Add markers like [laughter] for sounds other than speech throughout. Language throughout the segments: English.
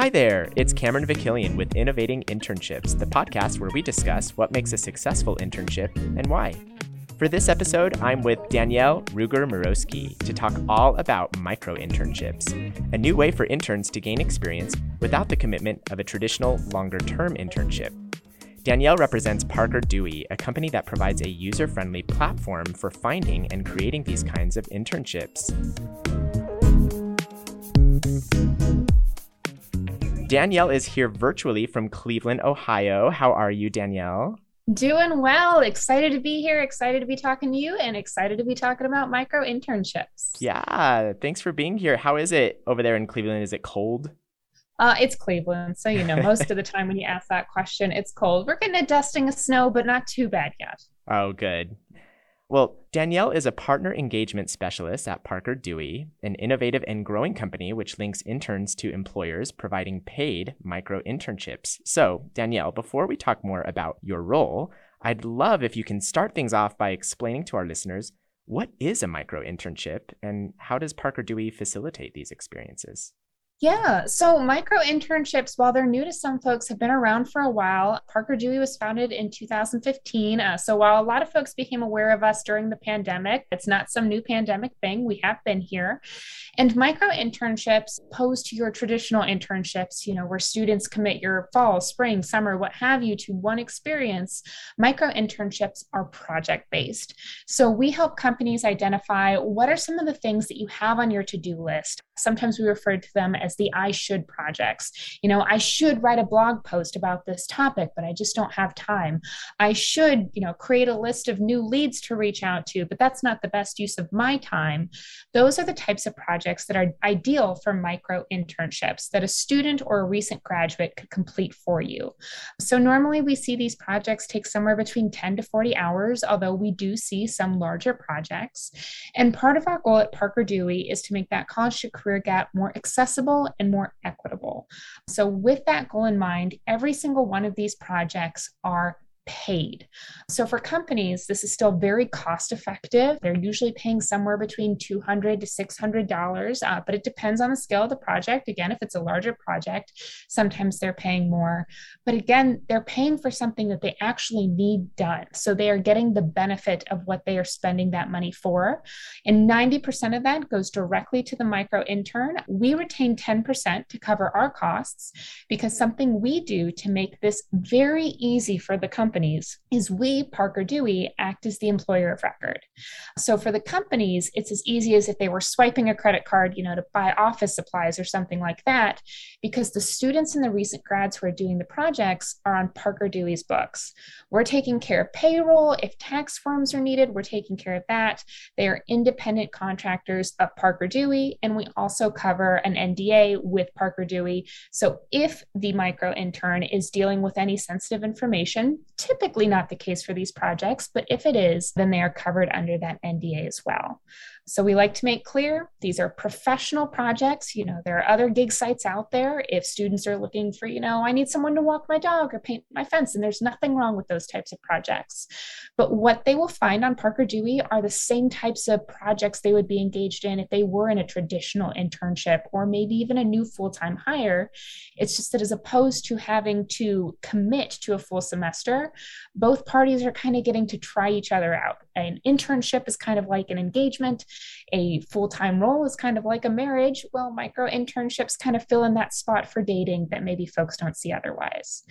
Hi there, it's Cameron Vakilian with Innovating Internships, the podcast where we discuss what makes a successful internship and why. For this episode, I'm with Danielle Rueger-Miroewski to talk all about micro internships, a new way for interns to gain experience without the commitment of a traditional longer term internship. Danielle represents Parker Dewey, a company that provides a user friendly platform for finding and creating these kinds of internships. Danielle is here virtually from Cleveland, Ohio. How are you, Danielle? Doing well. Excited to be here. Excited to be talking to you and excited to be talking about micro internships. Yeah. Thanks for being here. How is it over there in Cleveland? Is it cold? Uh, it's Cleveland. So, you know, [laughs] most of the time when you ask that question, it's cold. We're getting a dusting of snow, but not too bad yet. Oh, good. Well, Danielle is a partner engagement specialist at Parker Dewey, an innovative and growing company which links interns to employers providing paid micro internships. So, Danielle, before we talk more about your role, I'd love if you can start things off by explaining to our listeners what is a micro internship and how does Parker Dewey facilitate these experiences? Yeah. So micro internships, while they're new to some folks, have been around for a while. Parker Dewey was founded in 2015. Uh, so while a lot of folks became aware of us during the pandemic, it's not some new pandemic thing. We have been here. And micro internships, opposed to your traditional internships, you know, where students commit your fall, spring, summer, what have you, to one experience, micro internships are project based. So we help companies identify what are some of the things that you have on your to do list. Sometimes we refer to them as the I should projects. You know, I should write a blog post about this topic, but I just don't have time. I should, you know, create a list of new leads to reach out to, but that's not the best use of my time. Those are the types of projects that are ideal for micro internships that a student or a recent graduate could complete for you. So normally we see these projects take somewhere between 10 to 40 hours, although we do see some larger projects. And part of our goal at Parker Dewey is to make that college to career gap more accessible and more equitable. So, with that goal in mind, every single one of these projects are paid. So for companies, this is still very cost effective. They're usually paying somewhere between 200 to $600, uh, but it depends on the scale of the project. Again, if it's a larger project, sometimes they're paying more. But again, they're paying for something that they actually need done. So they are getting the benefit of what they are spending that money for. And 90% of that goes directly to the micro intern. We retain 10% to cover our costs because something we do to make this very easy for the company companies is we, Parker Dewey, act as the employer of record. So for the companies, it's as easy as if they were swiping a credit card, you know, to buy office supplies or something like that, because the students and the recent grads who are doing the projects are on Parker Dewey's books. We're taking care of payroll. If tax forms are needed, we're taking care of that. They are independent contractors of Parker Dewey, and we also cover an NDA with Parker Dewey. So if the micro intern is dealing with any sensitive information, typically not the case for these projects, but if it is, then they are covered under that NDA as well. So we like to make clear these are professional projects. You know, there are other gig sites out there. If students are looking for, you know, I need someone to walk my dog or paint my fence, and there's nothing wrong with those types of projects. But what they will find on Parker Dewey are the same types of projects they would be engaged in if they were in a traditional internship or maybe even a new full time hire. It's just that as opposed to having to commit to a full semester, both parties are kind of getting to try each other out. An internship is kind of like an engagement a full time role is kind of like a marriage. Well, micro internships kind of fill in that spot for dating that maybe folks don't see otherwise.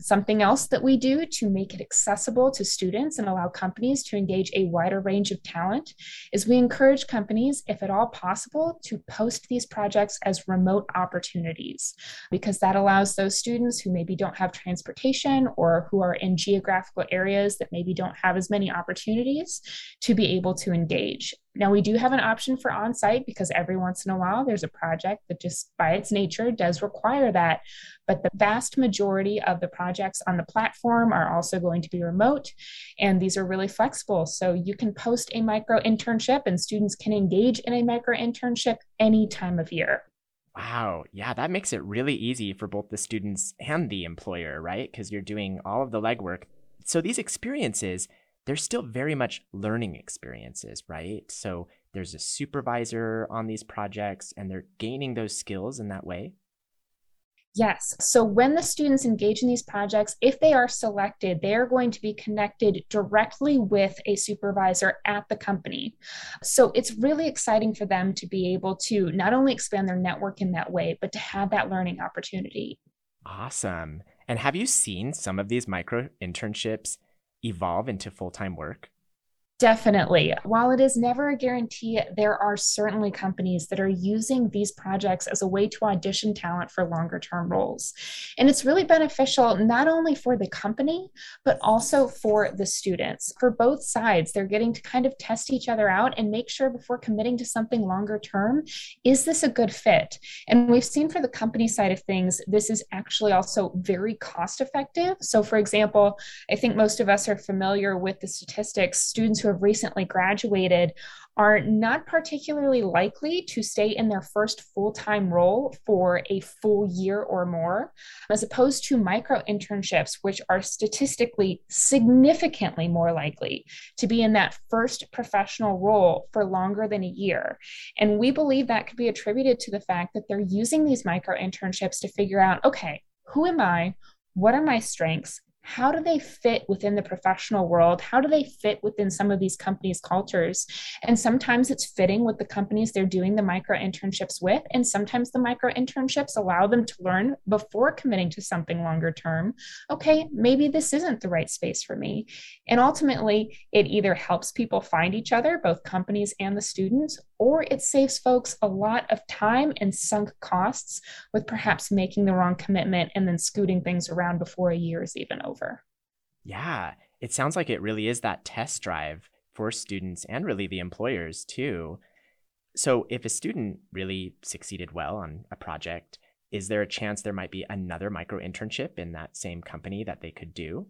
Something else that we do to make it accessible to students and allow companies to engage a wider range of talent is we encourage companies, if at all possible, to post these projects as remote opportunities because that allows those students who maybe don't have transportation or who are in geographical areas that maybe don't have as many opportunities to be able to engage. Now, we do have an option for on site because every once in a while there's a project that just by its nature does require that. But the vast majority of the projects on the platform are also going to be remote, and these are really flexible. So you can post a micro internship, and students can engage in a micro internship any time of year. Wow. Yeah, that makes it really easy for both the students and the employer, right? Because you're doing all of the legwork. So these experiences, they're still very much learning experiences, right? So there's a supervisor on these projects and they're gaining those skills in that way. Yes. So when the students engage in these projects, if they are selected, they are going to be connected directly with a supervisor at the company. So it's really exciting for them to be able to not only expand their network in that way, but to have that learning opportunity. Awesome. And have you seen some of these micro internships evolve into full time work? Definitely. While it is never a guarantee, there are certainly companies that are using these projects as a way to audition talent for longer term roles. And it's really beneficial not only for the company, but also for the students. For both sides, they're getting to kind of test each other out and make sure before committing to something longer term is this a good fit? And we've seen for the company side of things, this is actually also very cost effective. So, for example, I think most of us are familiar with the statistics students who have recently graduated are not particularly likely to stay in their first full time role for a full year or more, as opposed to micro internships, which are statistically significantly more likely to be in that first professional role for longer than a year. And we believe that could be attributed to the fact that they're using these micro internships to figure out okay, who am I? What are my strengths? How do they fit within the professional world? How do they fit within some of these companies' cultures? And sometimes it's fitting with the companies they're doing the micro internships with. And sometimes the micro internships allow them to learn before committing to something longer term. Okay, maybe this isn't the right space for me. And ultimately, it either helps people find each other, both companies and the students, or it saves folks a lot of time and sunk costs with perhaps making the wrong commitment and then scooting things around before a year is even over. Yeah, it sounds like it really is that test drive for students and really the employers too. So, if a student really succeeded well on a project, is there a chance there might be another micro internship in that same company that they could do?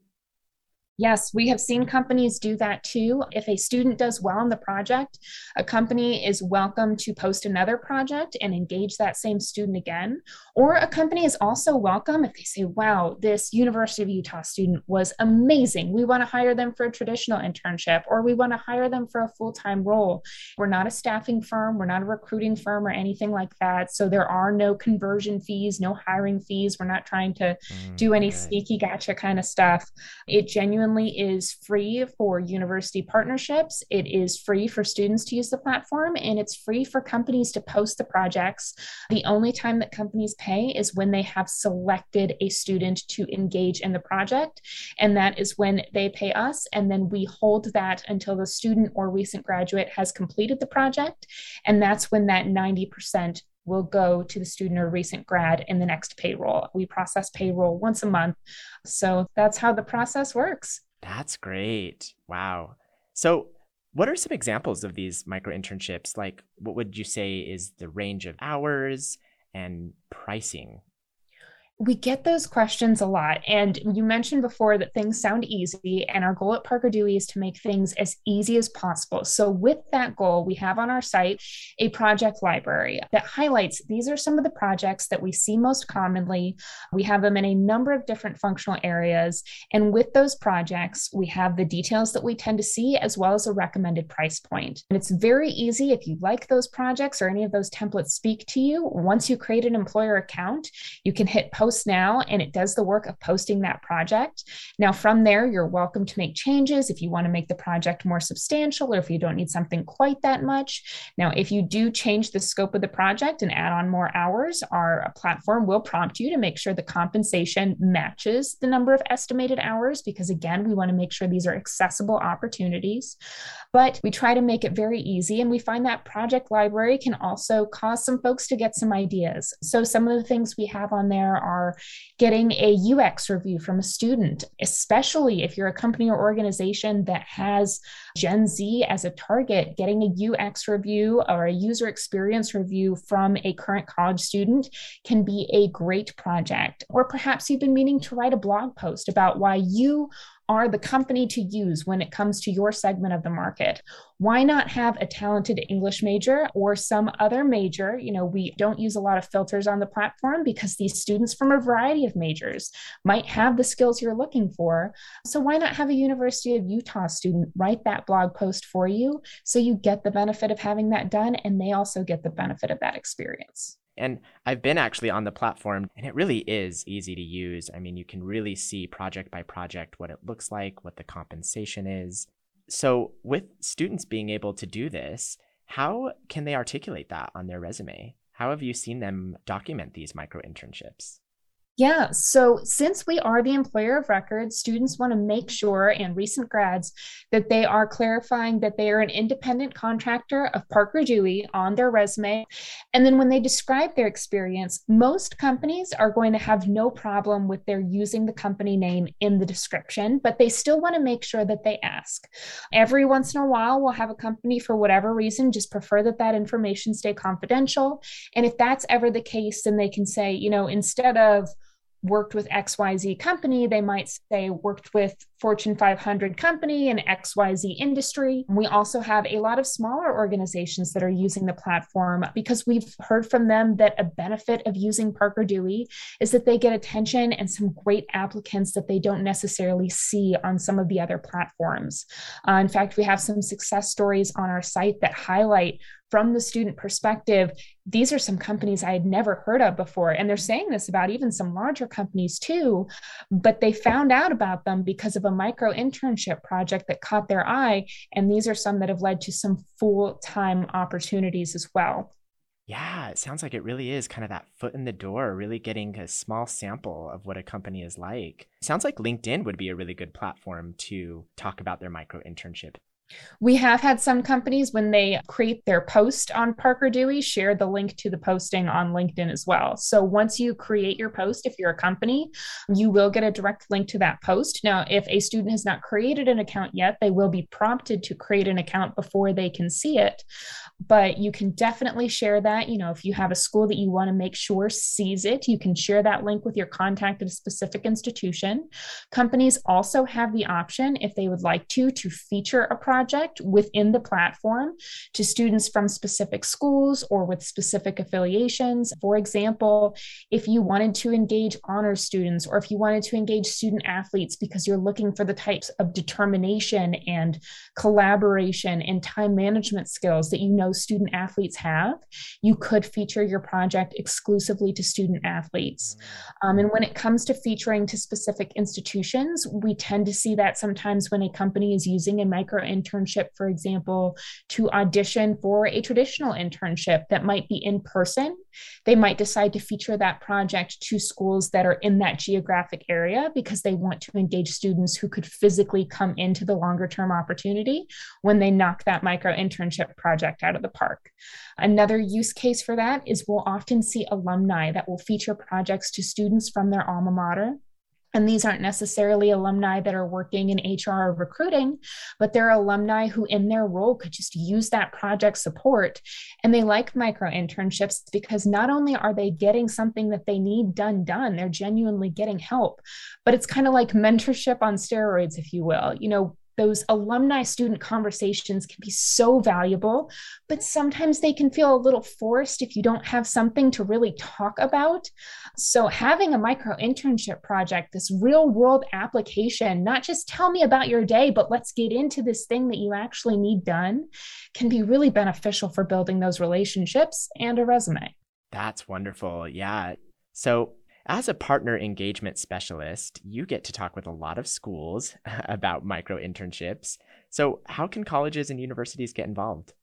Yes, we have seen companies do that too. If a student does well on the project, a company is welcome to post another project and engage that same student again. Or a company is also welcome if they say, wow, this University of Utah student was amazing. We want to hire them for a traditional internship or we want to hire them for a full time role. We're not a staffing firm, we're not a recruiting firm or anything like that. So there are no conversion fees, no hiring fees. We're not trying to mm, do any okay. sneaky gotcha kind of stuff. It genuinely genuinely is free for university partnerships. It is free for students to use the platform, and it's free for companies to post the projects. The only time that companies pay is when they have selected a student to engage in the project. And that is when they pay us. And then we hold that until the student or recent graduate has completed the project. And that's when that 90% will go to the student or recent grad in the next payroll. We process payroll once a month. So that's how the process works. That's great. Wow. So, what are some examples of these micro internships? Like, what would you say is the range of hours and pricing we get those questions a lot. And you mentioned before that things sound easy, and our goal at Parker Dewey is to make things as easy as possible. So, with that goal, we have on our site a project library that highlights these are some of the projects that we see most commonly. We have them in a number of different functional areas. And with those projects, we have the details that we tend to see as well as a recommended price point. And it's very easy if you like those projects or any of those templates speak to you. Once you create an employer account, you can hit post posts now and it does the work of posting that project. Now, from there, you're welcome to make changes if you want to make the project more substantial or if you don't need something quite that much. Now, if you do change the scope of the project and add on more hours, our platform will prompt you to make sure the compensation matches the number of estimated hours because, again, we want to make sure these are accessible opportunities. But we try to make it very easy, and we find that project library can also cause some folks to get some ideas. So, some of the things we have on there are are getting a UX review from a student, especially if you're a company or organization that has Gen Z as a target, getting a UX review or a user experience review from a current college student can be a great project. Or perhaps you've been meaning to write a blog post about why you are the company to use when it comes to your segment of the market. Why not have a talented English major or some other major? You know, we don't use a lot of filters on the platform because these students from a variety of majors might have the skills you're looking for. So why not have a University of Utah student write that blog post for you so you get the benefit of having that done and they also get the benefit of that experience? And I've been actually on the platform and it really is easy to use. I mean, you can really see project by project what it looks like, what the compensation is. So, with students being able to do this, how can they articulate that on their resume? How have you seen them document these micro internships? Yeah. So, since we are the employer of record, students want to make sure, and recent grads, that they are clarifying that they are an independent contractor of Parker Dewey on their resume. And then when they describe their experience, most companies are going to have no problem with their using the company name in the description, but they still want to make sure that they ask. Every once in a while, we'll have a company, for whatever reason, just prefer that that information stay confidential. And if that's ever the case, then they can say, you know, instead of worked with XYZ company, they might say worked with Fortune 500 company and XYZ industry. We also have a lot of smaller organizations that are using the platform because we've heard from them that a benefit of using Parker Dewey is that they get attention and some great applicants that they don't necessarily see on some of the other platforms. Uh, in fact, we have some success stories on our site that highlight from the student perspective, these are some companies I had never heard of before. And they're saying this about even some larger companies too, but they found out about them because of a micro internship project that caught their eye. And these are some that have led to some full time opportunities as well. Yeah, it sounds like it really is kind of that foot in the door, really getting a small sample of what a company is like. Sounds like LinkedIn would be a really good platform to talk about their micro internship. We have had some companies when they create their post on Parker Dewey share the link to the posting on LinkedIn as well. So once you create your post, if you're a company, you will get a direct link to that post. Now, if a student has not created an account yet, they will be prompted to create an account before they can see it. But you can definitely share that. You know, if you have a school that you want to make sure sees it, you can share that link with your contact at a specific institution. Companies also have the option, if they would like to, to feature a project within the platform to students from specific schools or with specific affiliations. For example, if you wanted to engage honor students or if you wanted to engage student athletes because you're looking for the types of determination and collaboration and time management skills that you know student athletes have, you could feature your project exclusively to student athletes. Um, and when it comes to featuring to specific institutions, we tend to see that sometimes when a company is using a micro internship, for example, to audition for a traditional internship that might be in person, they might decide to feature that project to schools that are in that geographic area because they want to engage students who could physically come into the longer term opportunity when they knock that micro internship project out of the park. Another use case for that is we'll often see alumni that will feature projects to students from their alma mater and these aren't necessarily alumni that are working in HR or recruiting, but they're alumni who, in their role, could just use that project support. And they like micro internships because not only are they getting something that they need done, done, they're genuinely getting help, but it's kind of like mentorship on steroids, if you will. You know, those alumni student conversations can be so valuable, but sometimes they can feel a little forced if you don't have something to really talk about. So, having a micro internship project, this real world application, not just tell me about your day, but let's get into this thing that you actually need done, can be really beneficial for building those relationships and a resume. That's wonderful. Yeah. So, as a partner engagement specialist, you get to talk with a lot of schools [laughs] about micro internships. So, how can colleges and universities get involved?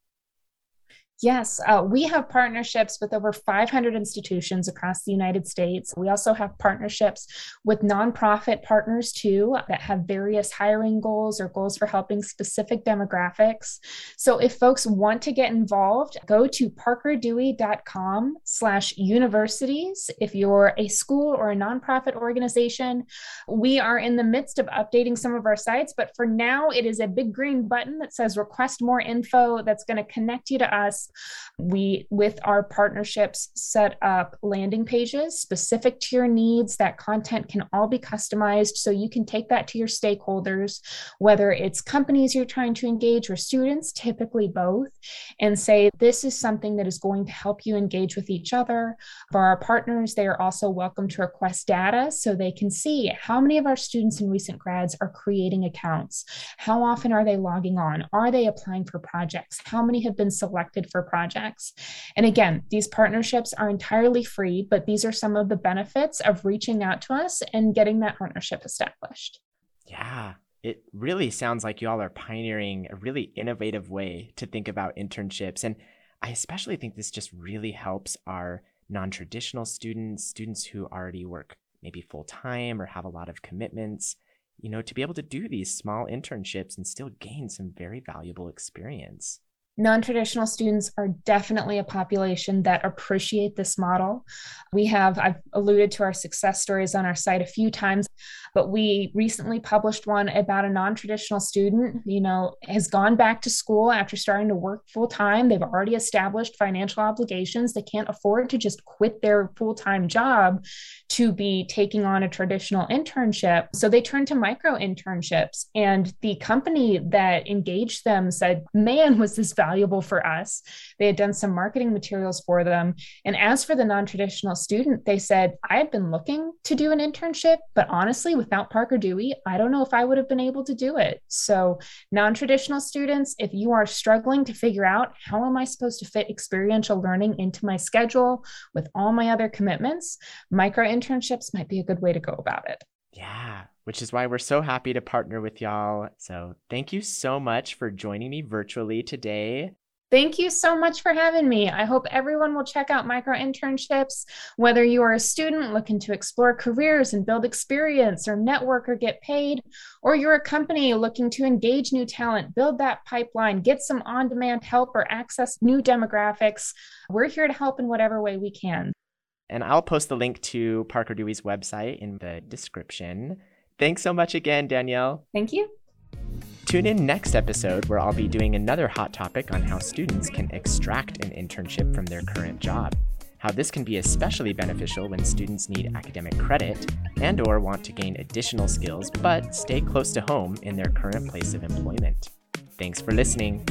Yes, uh, we have partnerships with over 500 institutions across the United States. We also have partnerships with nonprofit partners too that have various hiring goals or goals for helping specific demographics. So if folks want to get involved, go to parkerdewey.com slash universities. If you're a school or a nonprofit organization, we are in the midst of updating some of our sites, but for now it is a big green button that says request more info that's going to connect you to us we, with our partnerships, set up landing pages specific to your needs. That content can all be customized. So you can take that to your stakeholders, whether it's companies you're trying to engage or students, typically both, and say, this is something that is going to help you engage with each other. For our partners, they are also welcome to request data so they can see how many of our students and recent grads are creating accounts. How often are they logging on? Are they applying for projects? How many have been selected for for projects. And again, these partnerships are entirely free, but these are some of the benefits of reaching out to us and getting that partnership established. Yeah, it really sounds like you all are pioneering a really innovative way to think about internships. And I especially think this just really helps our non traditional students, students who already work maybe full time or have a lot of commitments, you know, to be able to do these small internships and still gain some very valuable experience. Non traditional students are definitely a population that appreciate this model. We have, I've alluded to our success stories on our site a few times, but we recently published one about a non traditional student, you know, has gone back to school after starting to work full time. They've already established financial obligations. They can't afford to just quit their full time job to be taking on a traditional internship. So they turned to micro internships. And the company that engaged them said, man, was this valuable for us. They had done some marketing materials for them. And as for the non traditional student, they said, I had been looking to do an internship, but honestly, without Parker Dewey, I don't know if I would have been able to do it. So, non traditional students, if you are struggling to figure out how am I supposed to fit experiential learning into my schedule with all my other commitments, micro internships might be a good way to go about it. Yeah, which is why we're so happy to partner with y'all. So, thank you so much for joining me virtually today. Thank you so much for having me. I hope everyone will check out micro internships, whether you are a student looking to explore careers and build experience or network or get paid, or you're a company looking to engage new talent, build that pipeline, get some on demand help, or access new demographics. We're here to help in whatever way we can. And I'll post the link to Parker Dewey's website in the description. Thanks so much again, Danielle. Thank you. Tune in next episode where I'll be doing another hot topic on how students can extract an internship from their current job. How this can be especially beneficial when students need academic credit and or want to gain additional skills but stay close to home in their current place of employment. Thanks for listening.